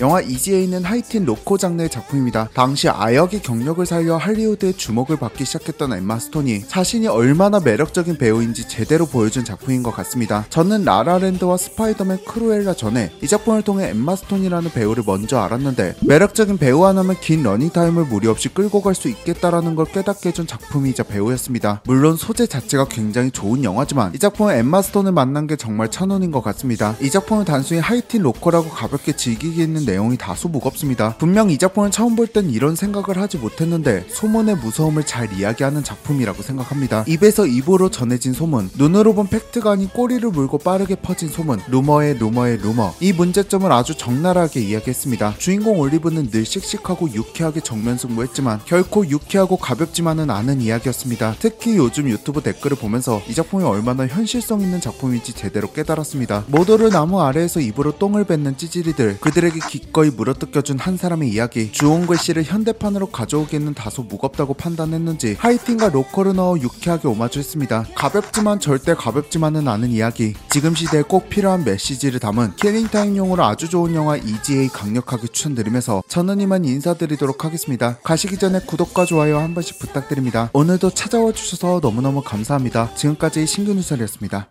영화 Easy A는 하이틴 로코 장르의 작품입니다. 당시 아역의 경력을 살려 할리우드의 주목을 받기 시작했던 엠마 스톤이 자신이 얼마나 매력적인 배우인지 제대로 보여준 작품인 것 같습니다. 저는 라라랜드와 스파이더맨 크루엘라 전에 이 작품을 통해 엠마 스톤이라는 배우를 먼저 알았는데 매력적인 배우 하나면 긴 러닝타임을 무리 없이 끌고 갈 수 있겠다라는 걸 깨닫게 해준 작품이자 배우였습니다. 물론 소재 자체가 굉장히 좋은 영화지만 이 작품은 엠마 스톤을 만난 게 정말 천운인 것 같습니다. 이 작품은 단순히 하이틴 로코라고 가볍게 즐기기엔 내용이 다소 무겁습니다. 분명 이 작품을 처음 볼 땐 이런 생각을 하지 못했는데 소문의 무서움을 잘 이야기하는 작품이라고 생각합니다. 입에서 입으로 전해진 소문, 눈으로 본 팩트가 아닌 꼬리를 물고 빠르게 퍼진 소문, 루머의 루머의 루머. 이 문제점을 아주 적나라하게 이야기했습니다. 주인공 올리브는 늘 씩씩하고 유쾌하게 정면 승부했지만 결코 유쾌하고 가볍지만은 않은 이야기였습니다. 특히 요즘 유튜브 댓글을 보면서 이 작품이 얼마나 현실성 있는 작품인지 제대로 깨달았습니다. 모두를 나무 아래에서 입으로 똥을 뱉는 찌질이들, 그들에게 기꺼이 물어뜯겨준 한 사람의 이야기, 주홍글씨를 현대판으로 가져오기에는 다소 무겁다고 판단했는지 하이틴과 로코를 넣어 유쾌하게 오마주했습니다. 가볍지만 절대 가볍지만은 않은 이야기, 지금 시대에 꼭 필요한 메시지를 담은 killing time용으로 아주 좋은 영화 EGA 강력하게 추천드리면서 저는 이만 인사드리도록 하겠습니다. 가시기 전에 구독과 좋아요 한 번씩 부탁드립니다. 오늘도 찾아와 주셔서 너무너무 감사합니다. 지금까지 신규 누설이었습니다.